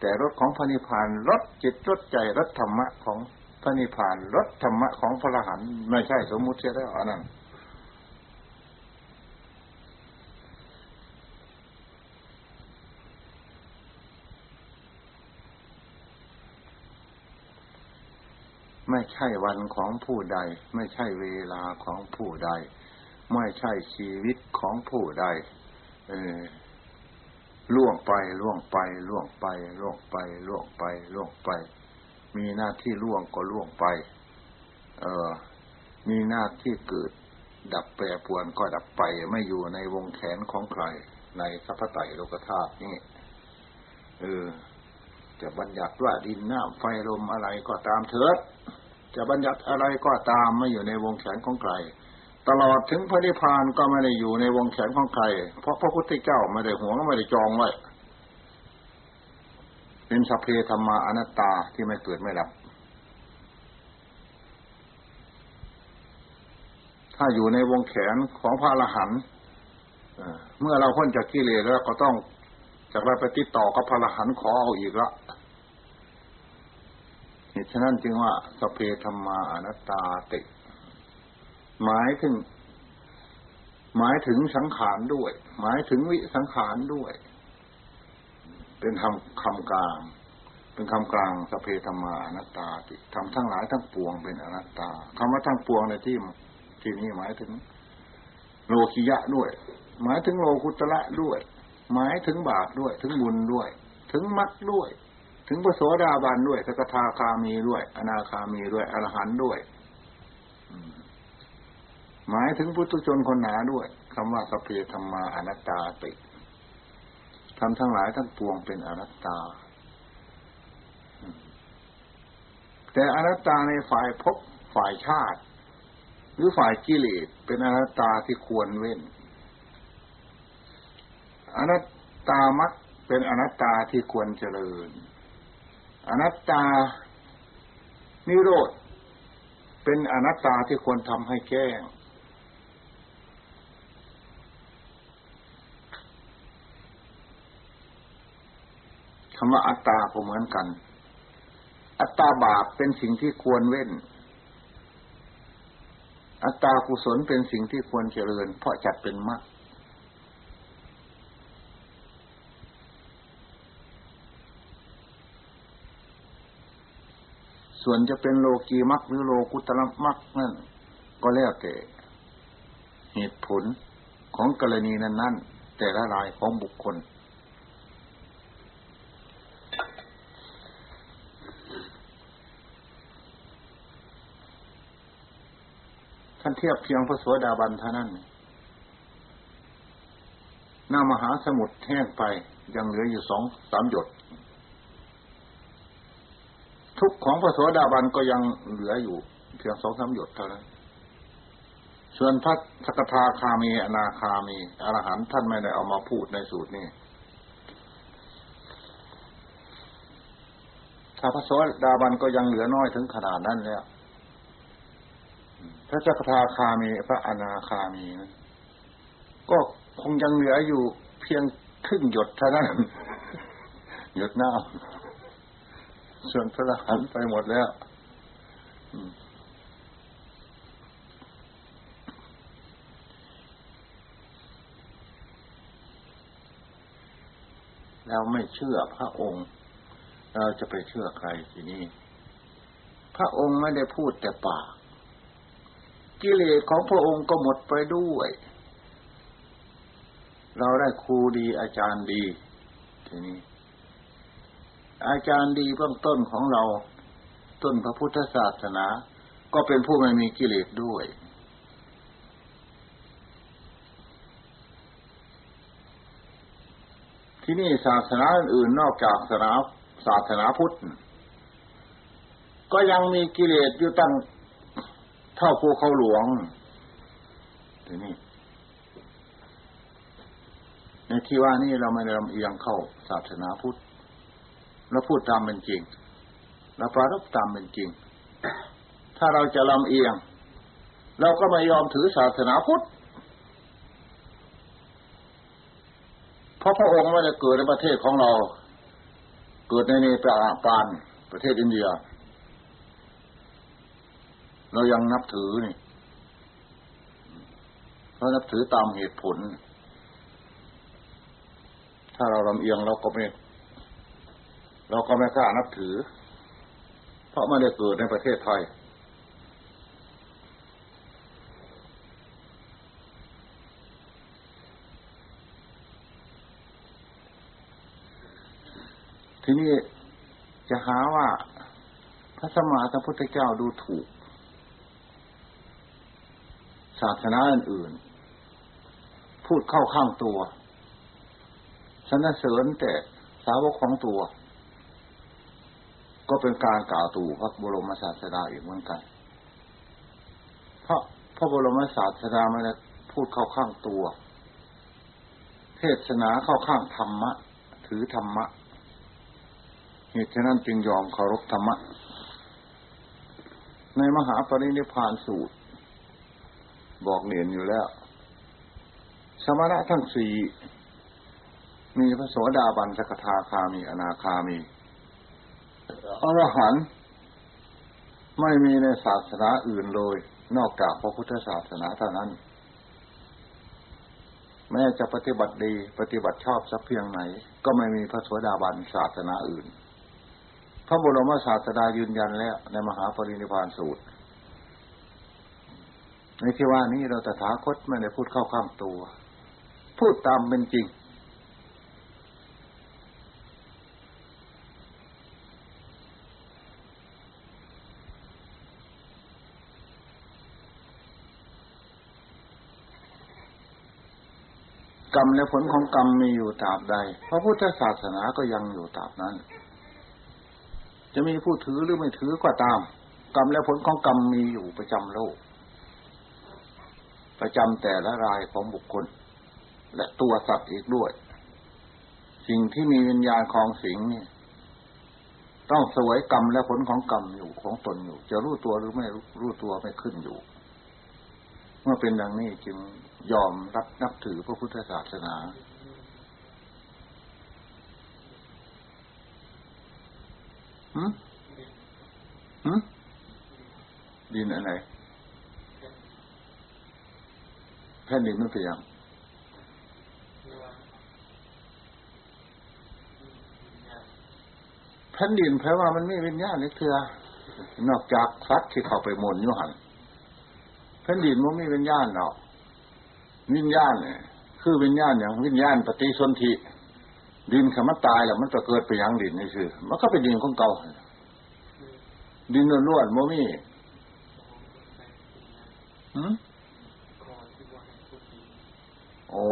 แต่รถของพระนิพพานรถจิตรถใจรถธรรมะของพระนิพพานรถธรรมะของพระอรหันต์ไม่ใช่สมมุติเสียแล้วอันนั้นไม่ใช่วันของผู้ใด ไม่ใช่เวลาของผู้ใด ไม่ใช่ชีวิตของผู้ใด เออ ล่วงไปล่วงไปล่วงไปล่วงไปล่วงไปล่วงไป มีหน้าที่ล่วงก็ล่วงไป เออมีหน้าที่เกิด ดับแปรปวนก็ดับไป ไม่อยู่ในวงแขนของใคร ในสัพพไตโลกธาตุนี่เออจะบัญญัติว่าดินน้ำไฟลมอะไรก็ตามเถิด จะบัญญัติอะไรก็ตามไม่อยู่ในวงแขนของใคร ตลอดถึงพระนิพพานก็ไม่ได้อยู่ในวงแขนของใคร เพราะพระพุทธเจ้าไม่ได้หวงไม่ได้จองไว้ เป็นสัพเพธรรมาอนัตตาที่ไม่เกิดไม่ดับ ถ้าอยู่ในวงแขนของพระอรหันต์เมื่อเราพ้นจากกิเลสแล้วก็ต้องจากไปติดต่อกับพระอรหันต์ขอเอาอีกละเหตุฉะนั้นจึงว่าสเพธรรมาอนัตตาติ หมายถึง หมายถึงสังขารด้วย หมายถึงวิสังขารด้วย เป็นคำคำกลาง เป็นคำกลางสเพธรรมาอนัตตาติทำทั้งหลายทั้งปวงเป็นอนัตตาคำว่าทั้งปวงในที่ที่นี้หมายถึง โลคิยะด้วย หมายถึงโลกุตละด้วย หมายถึงบาปด้วย ถึงบุญด้วย ถึงมรรคด้วย ถึงพระโสดาบันด้วยสกทาคามีด้วย อนาคามีด้วยอรหันด้วย หมายถึงพุทุชนคนหนาด้วยคำว่าสเพธรรมาอนัตตาติทำทั้งหลายทั้งปวงเป็นอนัตตา แต่อนัตตาในฝ่ายภพฝ่ายชาติ หรือฝ่ายกิเลสเป็นอนัตตาที่ควรเว้น อนัตตามักเป็นอนัตตาที่ควรเจริญ อนัตตานิโรธเป็นอนัตตาที่ควรทำให้แก้ง คำว่าอัตตาก็เหมือนกัน อัตตาบาปเป็นสิ่งที่ควรเว้น อัตตากุศลเป็นสิ่งที่ควรเจริญ เพราะจัดเป็นมรรคส่วนจะเป็นโลกีมักหรือโลกุตละมักนั่นก็แล้วแต่เหตุผลของกรณีนั้น ๆ แต่ละรายของบุคคล ท่านเทียบเพียงพระสวสดาบันเท่านั้นหน้ามหาสมุทรแห้งไปยังเหลืออยู่สองสามหยด ทุกของพระโสดาบันก็ยังเหลืออยู่ เพียงสองสามหยดเท่านั้น ส่วนพระสกทาคามีอนาคามีอรหันท่านไม่ได้เอามาพูดในสูตรนี้ถ้าพระโสดาบันก็ยังเหลือน้อยถึงขนาดนั้นแล้ว พระสกทาคามีพระอนาคามีนะก็คงยังเหลืออยู่เพียงครึ่งหยดเท่านั้นหยดน้ำส่วนพระหันไปหมดแล้วเราไม่เชื่อพระองค์ เราจะไปเชื่อใครทีนี้ พระองค์ไม่ได้พูดแต่ปาก กิเลสของพระองค์ก็หมดไปด้วย เราได้ครูดีอาจารย์ดีทีนี้ อาจารย์ดีเบื้องต้นของเรา ต้นพระพุทธศาสนา ก็เป็นผู้ไม่มีกิเลสด้วยที่นี่ศาสนาอื่นนอกจากศาสนาศาสนาพุทธ ก็ยังมีกิเลสอยู่ตั้ง เท่าภูเขาหลวงทีนี้ในที่ว่านี่เราไม่ได้ลำเอียงเข้าศาสนาพุทธเราพูดตามเป็นจริงเราปรารบตามเป็นจริง ถ้าเราจะลำเอียง เราก็ไม่ยอมถือศาสนาพุทธเพราะพระองค์ไม่ได้เกิดในประเทศของเรา เกิดในเนปาลการประเทศอินเดีย เรายังนับถือนี่เรานับถือตามเหตุผล ถ้าเราลำเอียงเราก็ไม่ เราก็ไม่กล้านับถือ เพราะไม่ได้เกิดในประเทศไทย ทีนี้จะหาว่าพระสมมาสัมพุทธเจ้าดูถูก ศาสนาอื่นๆ พูดเข้าข้างตัวสนเสริญแต่สาวกของตัว ก็เป็นการกล่าวตู่พระบรมศาสดาอีกเหมือนกัน เพราะพระบรมศาสดาไม่ได้พูดเข้าข้างตัว เทศนาเข้าข้างธรรมะ ถือธรรมะเหตุฉะนั้นจึงยอมเคารพธรรมะ ในมหาปรินิพานสูตร บอกเนียนอยู่แล้ว สมณะทั้งสี่มีพระโสดาบันสกทาคามีอนาคามีอรหันต์ไม่มีในศาสนาอื่นเลย นอกจากพระพุทธศาสนาเท่านั้น แม้จะปฏิบัติดีปฏิบัติชอบสักเพียงไหน ก็ไม่มีพระโสดาบันศาสนาอื่น พระบรมศาสดายืนยันแล้วในมหาปรินิพานสูตร ในที่ว่านี้เราตถาคตไม่ได้พูดเข้าข้างตัว พูดตามเป็นจริง กรรมและผลของกรรมมีอยู่ตราบใด พระพุทธศาสนาก็ยังอยู่ตราบนั้น จะมีผู้ถือหรือไม่ถือก็ตาม กรรมและผลของกรรมมีอยู่ประจำโลก ประจำแต่ละรายของบุคคล และตัวสัตว์อีกด้วย สิ่งที่มีวิญญาณคลองสิงนี่ต้องสวยกรรมและผลของกรรมอยู่ของตนอยู่ จะรู้ตัวหรือไม่รู้ตัวไม่ขึ้นอยู่ เมื่อเป็นดังนี้จึงยอมรับนับถือพระพุทธศาสนาหืมหืมดินอะไร แผ่นดินมันเป็นยังแผ่นดินแปลว่ามันไม่วิญญาณนี่คือนอกจากสัตว์ที่เข้าไปมนยุหันแผ่นดินมันไม่วิญญาณหรอกวิญญาณเนี่ยคือวิญญาณอย่างวิญญาณปฏิสนธิดินคำว่าตายแล้วมันจะเกิดไปยังดินนี่คือมันก็เป็นดินของเก่าดินล้วนๆโมมี่โอ้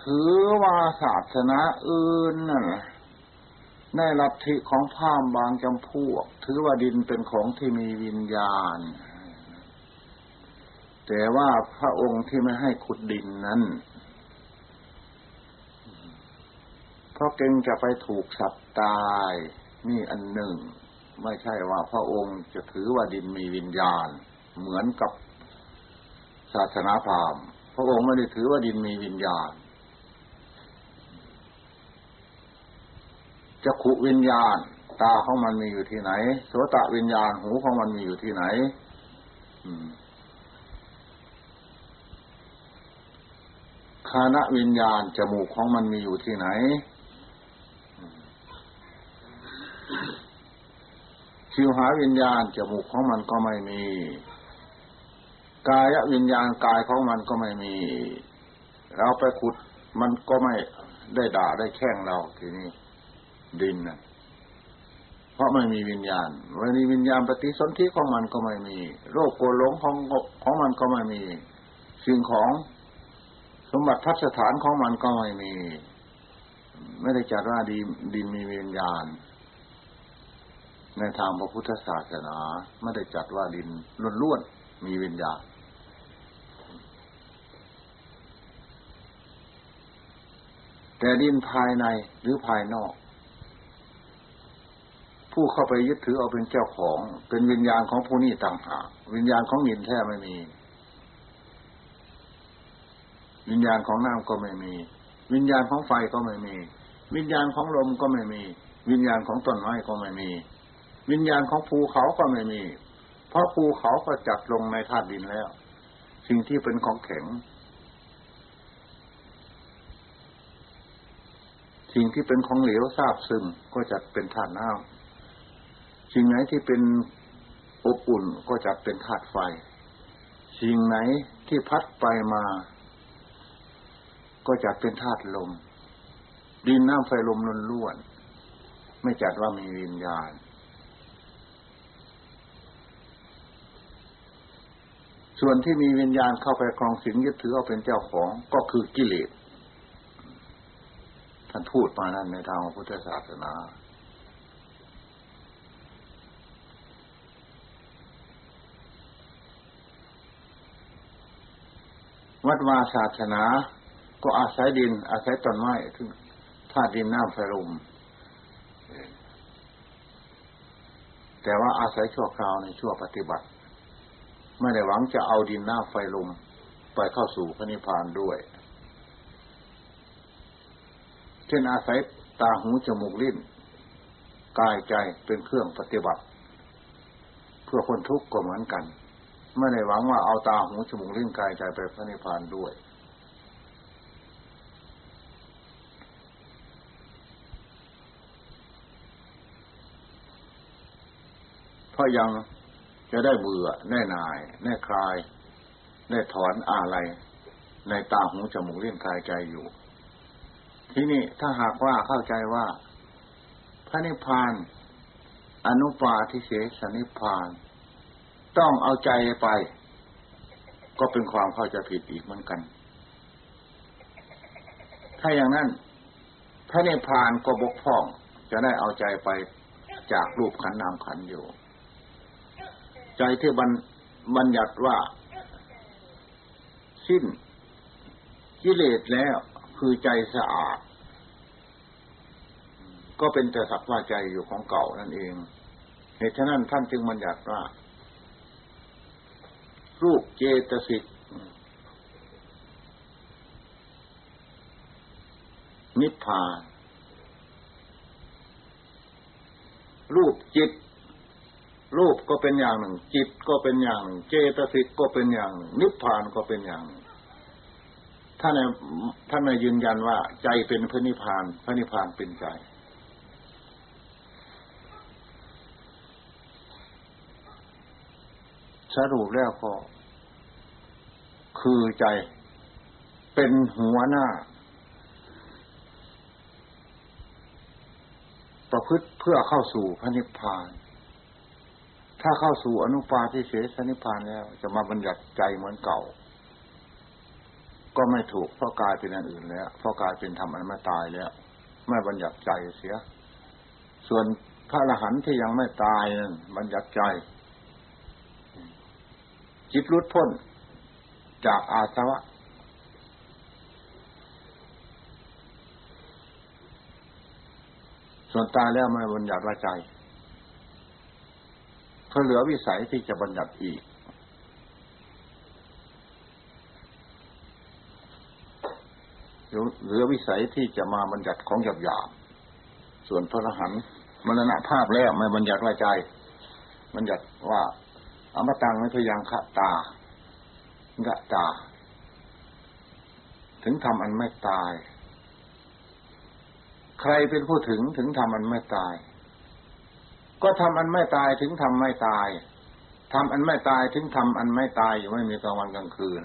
ถือว่าศาสนาอื่นน่ะในลัทธิของพามบางจำพวก ถือว่าดินเป็นของที่มีวิญญาณ แต่ว่าพระองค์ที่ไม่ให้ขุดดินนั้นเพราะเก่งจะไปถูกสัตว์ตายนี่อันหนึ่ง ไม่ใช่ว่าพระองค์จะถือว่าดินมีวิญญาณ เหมือนกับศาสนาพราหมณ์พระองค์ไม่ได้ถือว่าดินมีวิญญาณ จะขุวิญญาณ ตาของมันมีอยู่ที่ไหนโสตะวิญญาณหูของมันมีอยู่ที่ไหนคานะวิญญาณจมูกของมันมีอยู่ที่ไหนชิวหาวิญญาณจมูกของมันก็ไม่มี กายวิญญาณกายของมันก็ไม่มี เราไปขุดมันก็ไม่ได้ด่าได้แช่งเราทีนี้ ดินนะเพราะไม่มีวิญญาณวันนี้วิญญาณปฏิสนธิของมันก็ไม่มี โรคโกหลงของของมันก็ไม่มี สิ่งของสมบัติทัศฐานของมันก็ไม่มี ไม่ได้จัดว่าดินดินมีวิญญาณ ในทางพระพุทธศาสนา ไม่ได้จัดว่าดินล้วนๆมีวิญญาณแต่ดินภายในหรือภายนอก ผู้เข้าไปยึดถือเอาเป็นเจ้าของ เป็นวิญญาณของผู้นี้ต่างหากวิญญาณของดินแท้ไม่มี วิญญาณของน้ำก็ไม่มี วิญญาณของไฟก็ไม่มี วิญญาณของลมก็ไม่มี วิญญาณของต้นไม้ก็ไม่มี วิญญาณของภูเขาก็ไม่มี เพราะภูเขาก็จัดลงในธาตุดินแล้ว สิ่งที่เป็นของแข็ง สิ่งที่เป็นของเหลวทราบซึมก็จัดเป็นธาตุน้ำ สิ่งไหนที่เป็นอบอุ่นก็จัดเป็นธาตุไฟ สิ่งไหนที่พัดไปมา ก็จัดเป็นธาตุลม ดินน้ำไฟลมล้วนๆไม่จัดว่ามีวิญญาณ ส่วนที่มีวิญญาณเข้าไปครองสิงยึดถือเอาเป็นเจ้าของก็คือกิเลสท่านพูดมานั่นในทางพุทธศาสนา วัดวาศาสนา ก็อาศัยดิน อาศัยต้นไม้ถึงธาตุดินน้ำไฟลมแต่ว่าอาศัยชั่วคราวในชั่วปฏิบัติ ไม่ได้หวังจะเอาดินน้ำไฟลมไปเข้าสู่พระนิพพานด้วย เช่นอาศัยตาหูจมูกลิ้นกายใจเป็นเครื่องปฏิบัติ เพื่อคนทุกข์ก็เหมือนกัน ไม่ได้หวังว่าเอาตาหูจมูกลิ้นกายใจไปพระนิพพานด้วย เพราะยังจะได้เบื่อแน่นาย แน่คลาย แน่ถอนอะไร ในตาหูจมูกเลี้ยงกายใจอยู่ ที่นี่ถ้าหากว่าเข้าใจว่า พระนิพพาน อนุปาทิเสสนิพพาน ต้องเอาใจไป ก็เป็นความเข้าใจผิดอีกเหมือนกัน ถ้าอย่างนั้นพระนิพพานก็บกพร่อง จะได้เอาใจไปจากรูปขันนามขันอยู่ ใจที่บัญบัญญัติว่า สิ้นกิเลสแล้วคือใจสะอาด ก็เป็นแต่สักว่าใจอยู่ของเก่านั่นเองเหตุฉะนั้นท่านจึงบัญญัติว่า รูปเจตสิกนิพพาน รูปจิต รูปก็เป็นอย่างหนึ่ง จิตก็เป็นอย่างหนึ่ง เจตสิกก็เป็นอย่างหนึ่ง นิพพานก็เป็นอย่างหนึ่งท่านท่านยืนยันว่าใจเป็นพระนิพพาน พระนิพพานเป็นใจ สรุปแล้วก็ คือใจเป็นหัวหน้า ประพฤติเพื่อเข้าสู่พระนิพพาน ถ้าเข้าสู่อนุปาทิเสสนิพพานแล้ว จะมาบัญญัติใจเหมือนเก่า ก็ไม่ถูกเพราะกายเป็นอันอื่นแล้วเพราะกายเป็นธรรมอันไม่ตายแล้ว ไม่บัญญัติใจเสีย ส่วนพระอรหันต์ที่ยังไม่ตายนั้นบัญญัติใจ จิตรุดพ้นจากอาสวะ ส่วนตายแล้วไม่บัญญัติว่าใจเขาเหลือวิสัยที่จะบัญญัติอีก เหลือวิสัยที่จะมาบัญญัติของหยาบหยาบส่วนพระอรหันต์มรณภาพแล้วไม่บัญญัติว่าใจบัญญัติว่า อมตังไม่พยังขะตากะตา ถึงทำอันไม่ตาย ใครเป็นผู้ถึงถึงทำอันไม่ตาย ก็ทำอันไม่ตายถึงทำไม่ตายทำอันไม่ตายถึงทำอันไม่ตายอยู่ไม่มีกลางวันกลางคืน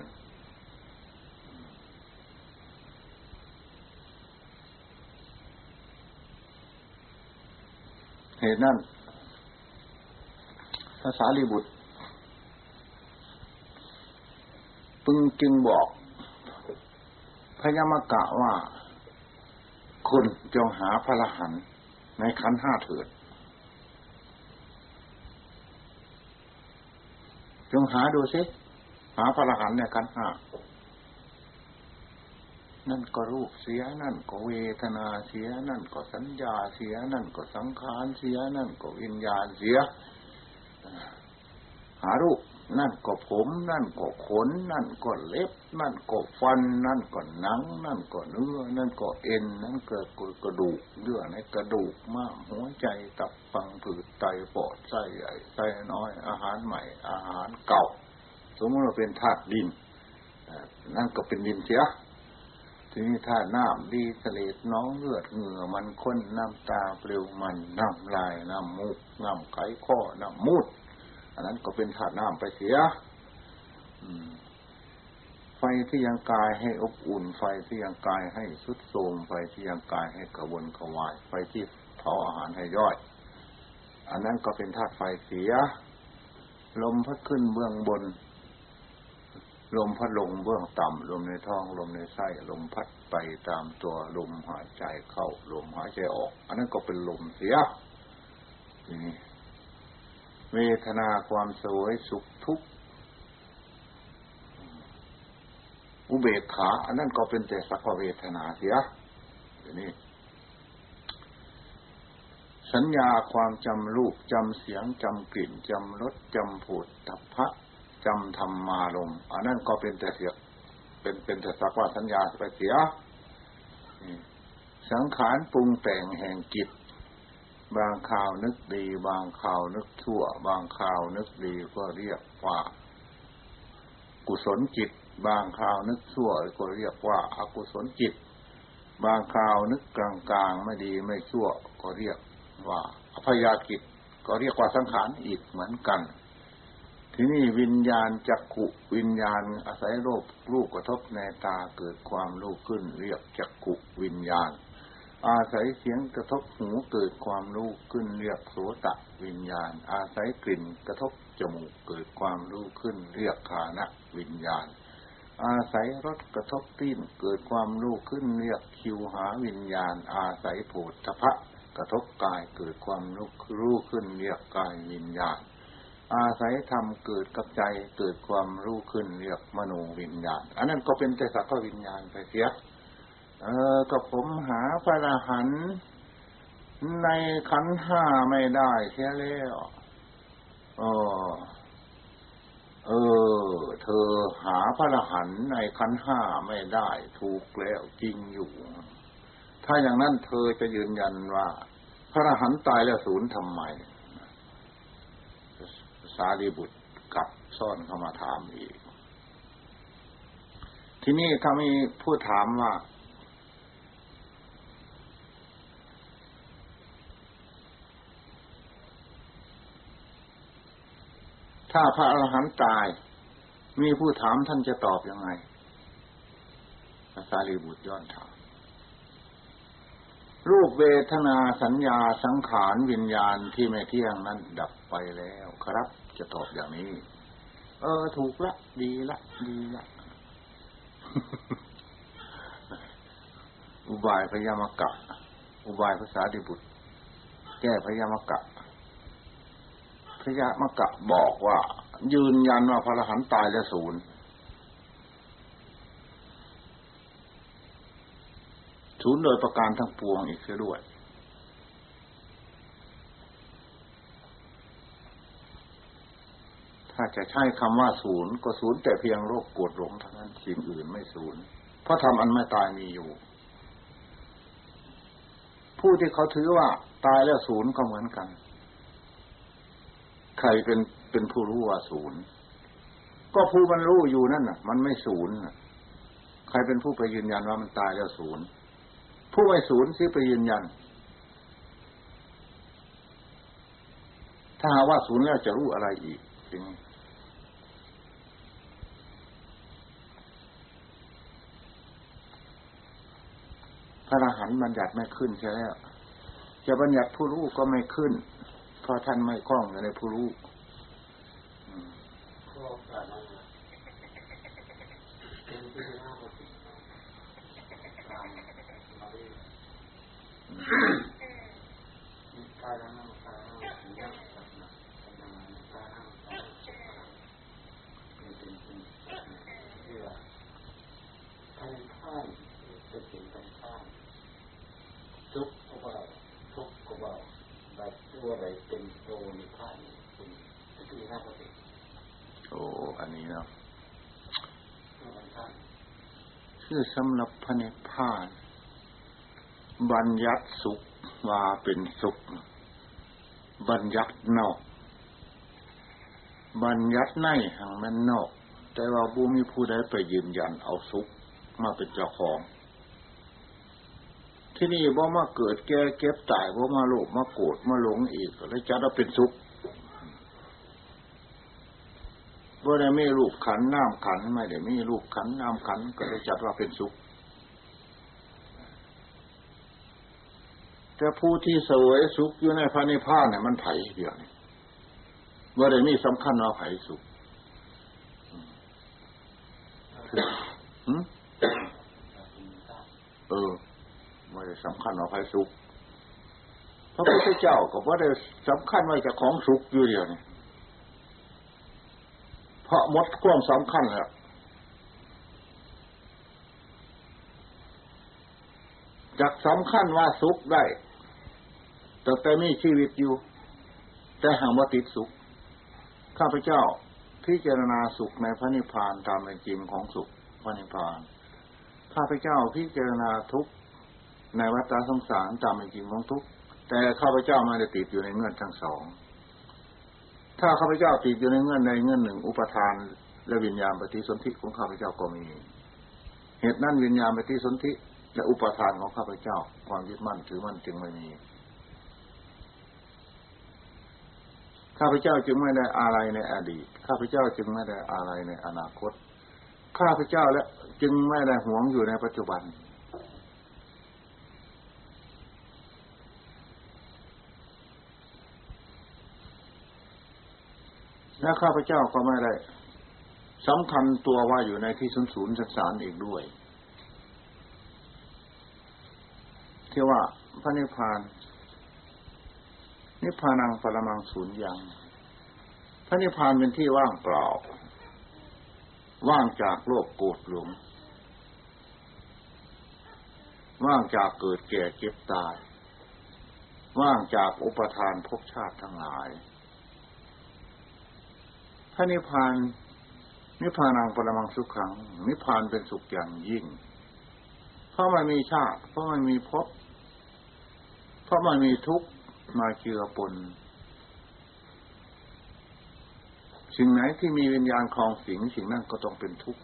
เหตุนั้นภาษาลีบุตร ปึงจึงบอก พยามกะว่าคุณจงหาพระรหันในขันห้าเถิด จงหาดูสิหาพระรหันต์เนี่ยกันห้านั่นก็รูปเสียนั่นก็เวทนาเสีย นั่นก็สัญญาเสีย นั่นก็สังขารเสีย นั่นก็วิญญาณเสีย หารูป นั่นก็ผม นั่นก็ขน นั่นก็เล็บ นั่นก็ฟัน นั่นก็หนัง นั่นก็เนื้อ นั่นก็เอ็น นั่นก็กระดูกเยื่อในกระดูกม้ามหัวใจตับฟังผืดไตปอดไส้ใหญ่ไส้น้อย อาหารใหม่ อาหารเก่า สมมติเราเป็นธาตุดินนั่นก็เป็นดินเสียทีนี้ธาตุน้ำดีเสลดน้องเลือดเหงื่อมันข้นน้ำตาเปลวมันน้ำลายน้ำมูกน้ำไขข้อน้ำมูด อันนั้นก็เป็นธาตุน้ำไปเสียไฟที่ยังกายให้อบอุ่น ไฟที่ยังกายให้สุดโทมไฟที่ยังกายให้กระวนกระวาย ไฟที่เผาอาหารให้ย่อย อันนั้นก็เป็นธาตุไฟเสีย ลมพัดขึ้นเบื้องบน ลมพัดลงเบื้องต่ำลมในท้องลมในไส้ลมพัดไปตามตัวลมหายใจเข้า ลมหายใจออก อันนั้นก็เป็นลมเสียทีนี้ เวทนาความสวยสุขทุกข์อุเบกขา อันนั้นก็เป็นแต่สักวเวทนาเสียอย่างนี้สัญญาความจำรูปจำเสียงจำกลิ่นจำรสจำผูดทัพพะจำธรรมารมอันนั้นก็เป็นแต่เสียเป็นเป็นแต่สักว่าสัญญาไปเสียสังขารปรุงแต่งแห่งจิต บางข่าวนึกดี บางข่าวนึกชั่ว บางข่าวนึกดีก็เรียกว่า กุศลจิต บางข่าวนึกชั่วก็เรียกว่าอากุศลจิต บางข่าวนึกกลางกลางไม่ดีไม่ชั่ว ก็เรียกว่าอภยากิจก็เรียกว่าสังขารอีกเหมือนกัน ที่นี่วิญญาณจักขุวิญญาณอาศัยโลกรูปกระทบในตาเกิดความรู้ขึ้น เรียกจักขุวิญญาณ อาศัยเสียงกระทบหูเกิดความรู้ขึ้นเรียกโสตะวิญญาณ อาศัยกลิ่นกระทบจมูกเกิดความรู้ขึ้นเรียกคานะวิญญาณ อาศัยรสกระทบตีนเกิดความรู้ขึ้นเรียกคิวหาวิญญาณ อาศัยโผฏฐพะกระทบกายเกิดความรู้รู้ขึ้นเรียกกายวิญญาณ อาศัยธรรมเกิดกับใจเกิดความรู้ขึ้นเรียกมโนวิญญาณ อันนั้นก็เป็นแต่สักวิญญาณไปเสีย เออก็ผมหาพระอรหันต์ในขันห้าไม่ได้แค่แล้วเออเออ เธอหาพระอรหันต์ในขันห้าไม่ได้ ถูกแล้วจริงอยู่ ถ้าอย่างนั้นเธอจะยืนยันว่า พระอรหันต์ตายแล้วศูนย์ทำไมสารีบุตรกลับซ่อนเข้ามาถามอีก ทีนี้ถ้ามีผู้ถามว่า ถ้าพระอรหันต์ตาย มีผู้ถามท่านจะตอบยังไงพระสารีบุตรย้อนถาม รูปเวทนาสัญญาสังขารวิญญาณที่ไม่เที่ยงนั้นดับไปแล้วครับ จะตอบอย่างนี้ เออ ถูกละ ดีละดีละอุบายพยามกะ อุบายภาษาดิบุตร แก้พยามกะ พระยะกะบอกว่า ยืนยันว่าพระอรหันต์ตายแล้วศูนย์ศูนย์โดยประการทั้งปวงอีกเสียด้วย ถ้าจะใช้คำว่าศูนย์ก็ศูนย์แต่เพียงโรคปวดหลงเท่านั้นสิ่งอื่นไม่ศูนย์เพราะทำอันไม่ตายมีอยู่ ผู้ที่เขาถือว่า ตายแล้วศูนย์ก็เหมือนกัน ใครเป็นเป็นผู้รู้ว่าศูนย์ก็ผู้มันรู้อยู่นั่นน่ะ มันไม่ศูนย์ใครเป็นผู้ไปยืนยันว่ามันตายแล้วศูนย์ผู้ไม่ศูนย์ซิไปยืนยัน ถ้าว่าศูนย์แล้วจะรู้อะไรอีกจริงพระอรหันต์บัญญัติไม่ขึ้นใช่แล้วจะบัญญัติผู้รู้ก็ไม่ขึ้น เพราะท่านไม่คล้องในผู้รู้ คือสำหรับพระนิพพานบัญญัติสุขว่าเป็นสุข บัญญัตินอก บัญญัติในหังมันนอก แต่ว่าบูมีผู้ใดไปยืนยันเอาสุขมาเป็นเจ้าของ ที่นี่บ่มาเกิดแก่เก็บตายบ่มาโลภมาโกรธมาหลงอีกแล้วจัดว่าเป็นสุข บ่ได้มีรูปขันน้ำขันไม่ได้มีรูปขันน้ำขันก็เลยจัดว่าเป็นสุข แต่ผู้ที่สวยสุขอยู่ในพระนิพพานเนี่ยมันไผ่เดียวนี่บ่ได้มีสำคัญว่าไผ่สุขเออไม่ได้สำคัญว่าไผ่สุขพระพุทธเจ้าก็ว่าได้สำคัญว่าจะของสุขอยู่เดียวนี่เพ ราะมดกว้างสำคัญแล้วจากสำคัญว่าสุขได้แต่แต่มีชีวิตอยู่ แต่ห่างว่าติดสุข ข้าพเจ้าพิจารณาสุขในพระนิพพานตามเป็นจริงของสุขพระนิพพาน ข้าพเจ้าพิจารณาทุกในวัฏสงสารตามเป็นจริงของทุกแต่ข้าพเจ้าไม่ได้ติดอยู่ในเงื่อนทั้งสอง ถ้าข้าพเจ้าติดอยู่ในเงื่อนใดเงื่อนหนึ่ง อุปทานและวิญญาณปฏิสนธิของข้าพเจ้าก็มี เหตุนั้นวิญญาณปฏิสนธิและอุปทานของข้าพเจ้า ความยึดมั่นถือมั่นจึงไม่มีข้าพเจ้าจึงไม่ได้อะไรในอดีต ข้าพเจ้าจึงไม่ได้อะไรในอนาคต ข้าพเจ้าและจึงไม่ได้หวงอยู่ในปัจจุบัน และข้าพเจ้าก็ไม่ได้สำคัญตัวว่าอยู่ในที่ศูนย์ศูนย์สังสารอีกด้วยที่ว่าพระนิพพาน นิพพานังปรมังศูนย์ยัง พระนิพพานเป็นที่ว่างเปล่า ว่างจากโลกโกรธหลงว่างจากเกิดแก่เจ็บตาย ว่างจากอุปทานภพชาติทั้งหลาย พระนิพพานนิพพานังปรมังสุขขัง นิพพานเป็นสุขอย่างยิ่ง เพราะมันมีชาติ เพราะมันมีภพเพราะมันมีทุกข์มาเจือปนสิ่งไหนที่มีวิญญาณคลองสิงสิ่งนั้นก็ต้องเป็นทุกข์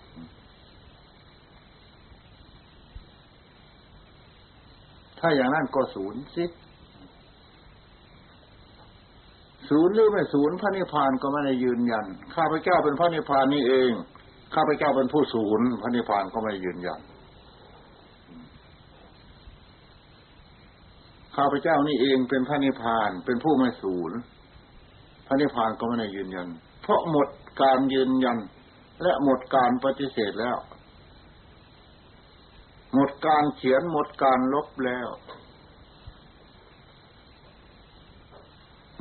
ถ้าอย่างนั้นก็ศูนย์สิ ศูนย์หรือไม่ศูนย์พระนิพพานก็ไม่ได้ยืนยัน ข้าพเจ้าเป็นพระนิพพานนี่เอง ข้าพเจ้าเป็นผู้ศูนย์พระนิพพานก็ไม่ยืนยัน ข้าพเจ้านี่เองเป็นพระนิพพานเป็นผู้ไม่ศูนย์พระนิพพานก็ไม่ได้ยืนยัน เพราะหมดการยืนยัน และหมดการปฏิเสธแล้ว หมดการเขียนหมดการลบแล้ว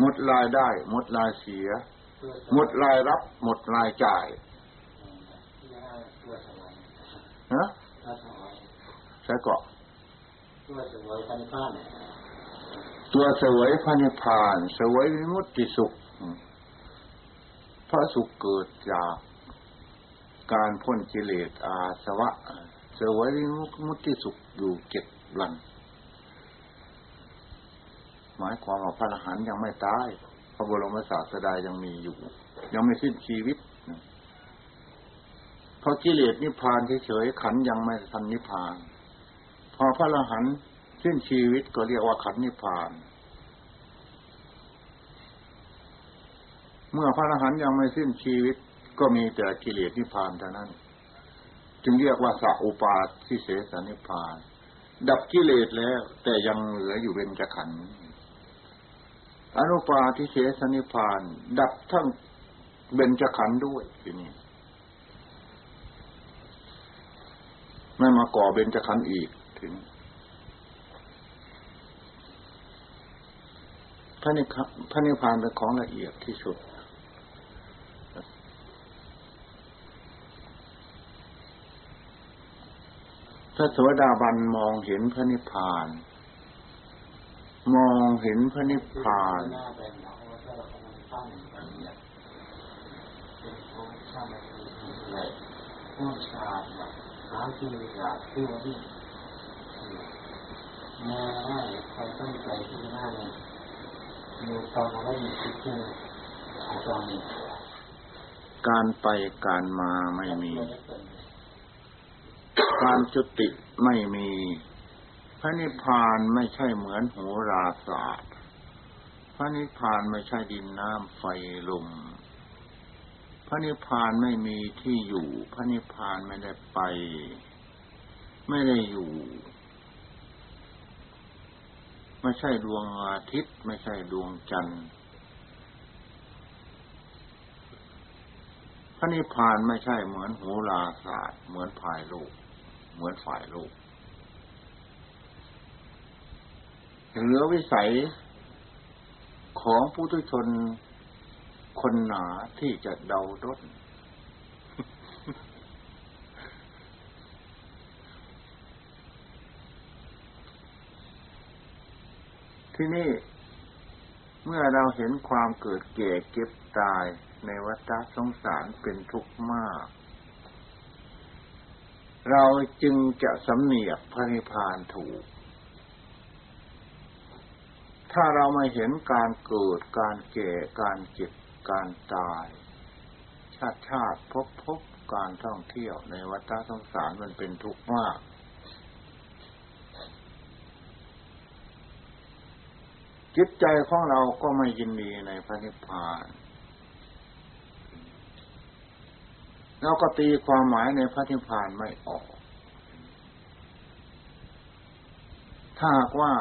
หมดรายได้ หมดรายเสีย หมดรายรับ หมดรายจ่ายฮะใช่ก็ตัวเสวยพันิพานตัวเสวยพันิพานเสวยวิมุตติสุขพระสุขเกิดจากการพ้นกิเลสอาสวะ เสวยวิมุตติสุขอยู่เจ็ดวัน หมายความว่าพระอรหันต์ยังไม่ตายพระบรมศาสดายังมีอยู่ ยังไม่สิ้นชีวิตเพราะกิเลสนิพพานเฉยๆขันยังไม่ทันนิพพาน พอพระอรหันต์สิ้นชีวิตก็เรียกว่าขันนิพพาน เมื่อพระอรหันต์ยังไม่สิ้นชีวิต ก็มีแต่กิเลสนิพพานเท่านั้น จึงเรียกว่าสัอุปาทิเสสนิพพาน ดับกิเลสแล้ว แต่ยังเหลืออยู่เป็นจะขันธ์ อนุปาทิเสสนิพาน ดับทั้งเบญจขันธ์ด้วยทีนี้ไม่มาก่อเบญจขันธ์อีกถึงพระนิพระนิพพานเป็นของละเอียดที่สุดถ้าสวดาบันมองเห็นพระนิพพาน มองเห็นพระนิพพานถ้าไรต้องการหาที่อยากที่ว่าที่แม้ว่าใครต้องใจที่หน้าเนี่ยมีตอนอะไรมีคิดที่อาจารย์การไปการมาไม่มี การจุติไม่มี พระนิพพานไม่ใช่เหมือนโหราศาสตร์ พระนิพพานไม่ใช่ดินน้ำไฟลม พระนิพพานไม่มีที่อยู่ พระนิพพานไม่ได้ไป ไม่ได้อยู่ ไม่ใช่ดวงอาทิตย์ ไม่ใช่ดวงจันทร์ พระนิพพานไม่ใช่เหมือนโหราศาสตร์ เหมือนฝ่ายโลก เหมือนฝ่ายโลก เหลือวิสัยของผู้ทุชนคนหนาที่จะเดาด้นที่นี่เมื่อเราเห็นความเกิดแก่เก็บตายในวัฏสงสารเป็นทุกข์มาก เราจึงจะสำเนียกพระนิพพานถูก ถ้าเราไม่เห็นการเกิด การแก่ การเจ็บ การตาย ชาติชาติพบพบการท่องเที่ยวในวัฏสงสารมันเป็นทุกข์มาก จิตใจของเราก็ไม่ยินดีในพระนิพพานเราก็ตีความหมายในพระนิพพานไม่ออก ถ้าว่า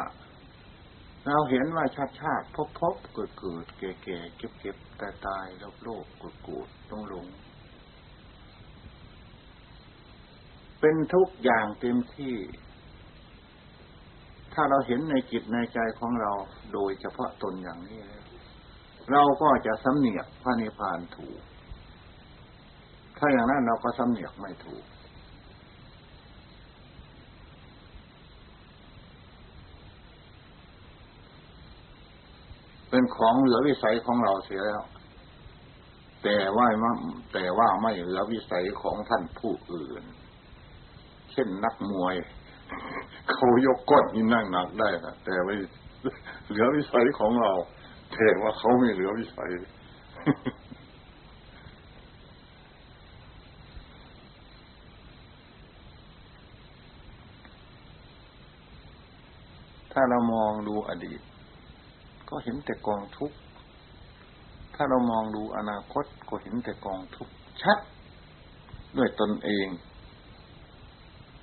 เราเห็นว่าชาติชาติพบพบเกิดเกิดแก่แก่เก็บเก็บตายตายโลกโลกกดกูดต้องหลง เป็นทุกอย่างเต็มที่ ถ้าเราเห็นในจิตในใจของเราโดยเฉพาะตนอย่างนี้แล้วเราก็จะสำเนียกพระนิพพานถูก ถ้าอย่างนั้นเราก็สำเนียกไม่ถูก เป็นของเหลือวิสัยของเราเสียแล้ว แต่ว่าแต่ว่าไม่เหลือวิสัยของท่านผู้อื่น เช่นนักมวย เขายกก้นนี่นั่งหนักได้นะแต่ไม่เหลือวิสัยของเราแต่ว่าเขาไม่เหลือวิสัยถ้าเรามองดูอดีต ก็เห็นแต่กองทุกข์ ถ้าเรามองดูอนาคตก็เห็นแต่กองทุกข์ชัด ด้วยตนเอง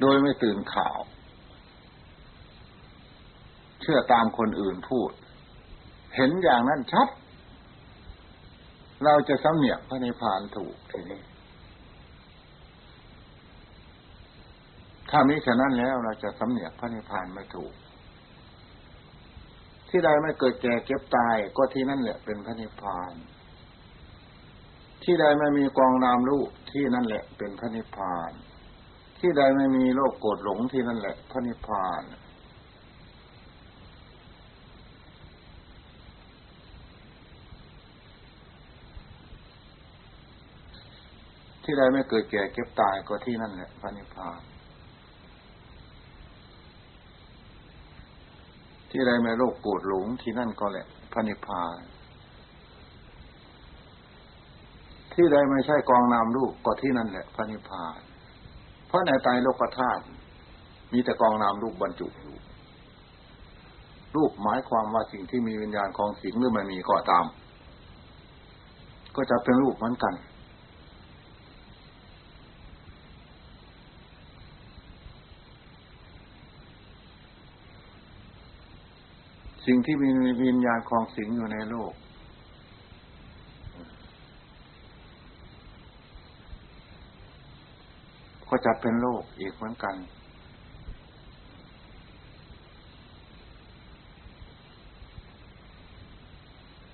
โดยไม่ตื่นข่าว เชื่อตามคนอื่นพูด เห็นอย่างนั้นชัด เราจะสำเนียกพระนิพพานถูกทีนี้ถ้ามิฉะนั้นแล้วเราจะสำเนียกพระนิพพานไม่ถูก ที่ใดไม่เกิดแก่เก็บตายก็ที่นั่นแหละเป็นพระนิพพาน ที่ใดไม่มีกองนามรูปที่นั่นแหละเป็นพระนิพพาน ที่ใดไม่มีโลกโกรธหลงที่นั่นแหละพระนิพพานที่ใดไม่เกิดแก่เก็บตายก็ที่นั่นแหละพระนิพพาน ที่ใดไม่โลกโกรธหลงที่นั่นก็แหละพระนิพพาน ที่ใดไม่ใช่กองนามรูปก็ที่นั่นแหละพระนิพพาน เพราะในใจโลกธาตุมีแต่กองนามรูปบรรจุอยู่รูปหมายความว่าสิ่งที่มีวิญญาณของสิ่งหรือไม่มีก็ตาม ก็จะเป็นรูปเหมือนกัน สิ่งที่มีวิญญาณคลองสิงอยู่ในโลก ก็จะเป็นโลกอีกเหมือนกัน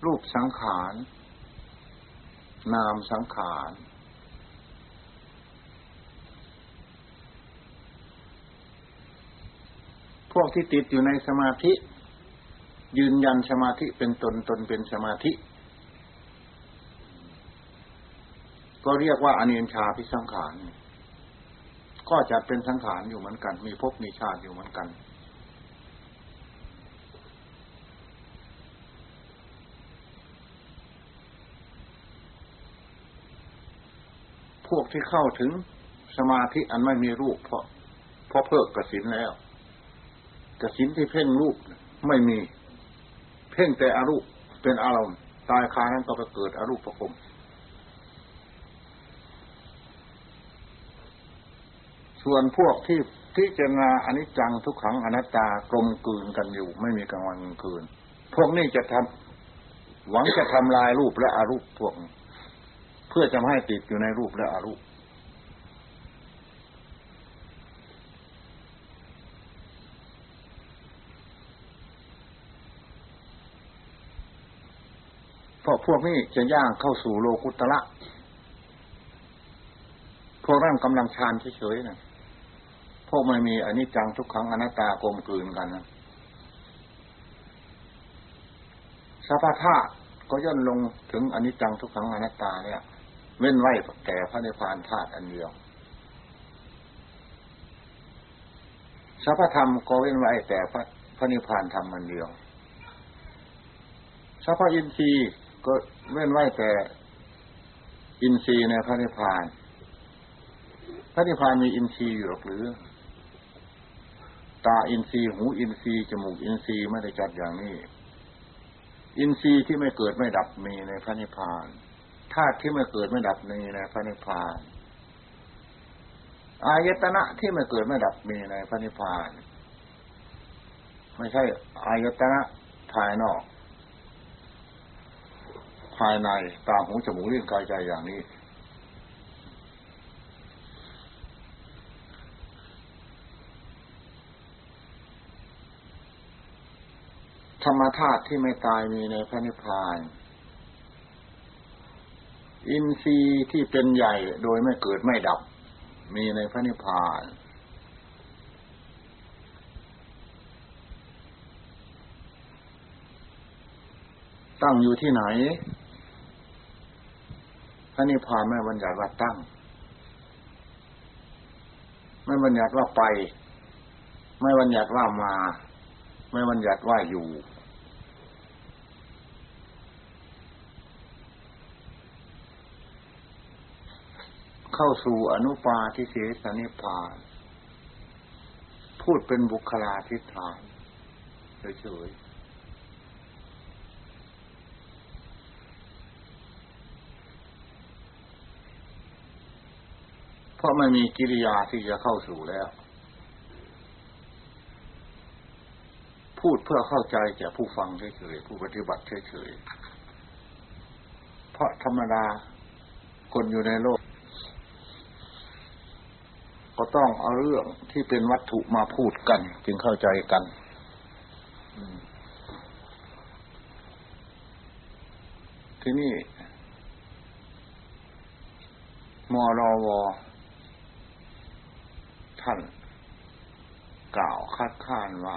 รูปสังขาร นามสังขารพวกที่ติดอยู่ในสมาธิ ยืนยันสมาธิเป็นตนตนเป็นสมาธิ ก็เรียกว่าอเนียนชาพิสังขารก็จะเป็นสังขารอยู่เหมือนกัน มีภพมีชาติอยู่เหมือนกัน พวกที่เข้าถึงสมาธิอันไม่มีรูป เพราะเพราะเพิกกสินแล้วกสินที่เพ่งรูปไม่มี พ่งแต่อรูปเป็นอารมณ์ตายคานั้นก็ไปเกิดอรูปประคมส่วนพวกที่พิจารณาอนิจจังทุกขังอนัตตากลมกลืนกันอยู่ ไม่มีกลางวันกลางคืน พวกนี้จะทำหวังจะทำลายรูปและอารูปพวก เพื่อจะไม่ให้ติดอยู่ในรูปและอารูป พวกนี้จะย่างเข้าสู่โลกุตละพวกนั้นกำลังชานเฉยๆนะพวกไม่มีอนิจจังทุกขังอนัตตากลมกลืนกันนะสัพพะก็ย่นลงถึงอนิจจังทุกขังอนัตตาเนี่ย เว้นไว้แก่พระนิพพานธาตุอันเดียวสัพพธรรมก็เว้นไว้แต่พระพระนิพพานธรรมอันเดียวสัพพอินทรีย์ ก็เว้นไว้แต่อินทรีย์ในพระนิพพาน พระนิพพานมีอินทรีย์อยู่หรือ ตาอินทรีย์หูอินทรีย์จมูกอินทรีย์ไม่ได้จัดอย่างนี้ อินทรีย์ที่ไม่เกิดไม่ดับมีในพระนิพพานธาตุที่ไม่เกิดไม่ดับมีในพระนิพพาน อายตนะที่ไม่เกิดไม่ดับมีในพระนิพพาน ไม่ใช่อายตนะภายนอก ภายใน ตาหูจมูกลิ้นกายใจอย่างนี้ ธรรมธาตุที่ไม่ตายมีในพระนิพพานอินทรีย์ที่เป็นใหญ่โดยไม่เกิดไม่ดับ มีในพระนิพพานตั้งอยู่ที่ไหน ระนิพพานไม่บัญญัติว่าตั้ง ไม่บัญญัติว่าไป ไม่บัญญัติว่ามา ไม่บัญญัติว่าอยู่ เข้าสู่อนุปาทิเสสนิพพานพูดเป็นบุคลาธิฐานเฉยๆ เพราะไม่มีกิริยาที่จะเข้าสู่แล้ว พูดเพื่อเข้าใจแก่ผู้ฟังเฉยๆผู้ปฏิบัติเฉยๆเพราะธรรมดาคนอยู่ในโลก ก็ต้องเอาเรื่องที่เป็นวัตถุมาพูดกัน จึงเข้าใจกันที่นี่มอรอวอ ท่าน กล่าวคัดค้านว่า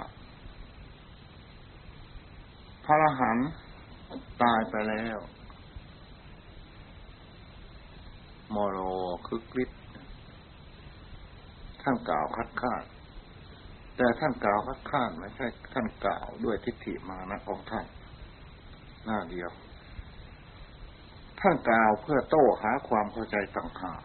พระรหันต์ตายไปแล้วมโรคึกฤทธิ์ท่านกล่าวคัดค้าน แต่ท่านกล่าวคัดค้านไม่ใช่ ท่านกล่าวด้วยทิฏฐิมานะของท่านหน้าเดียว ท่านกล่าวเพื่อโต้หาความเข้าใจต่างหาก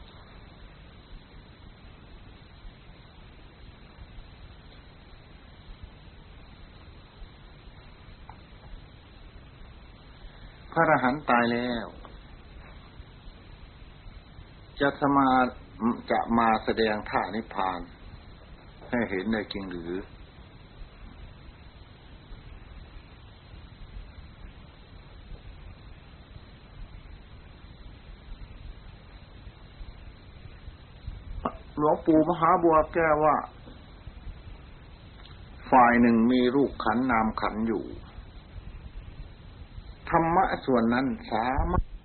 พระอรหันต์ตายแล้ว จะสมาจะมาแสดงท่านิพพาน ให้เห็นได้จริงหรือ หลวงปู่มหาบัวแก้ว่า ฝ่ายหนึ่งมีรูปขันนามขันอยู่ ธรรมะส่วนนั้นสามารถ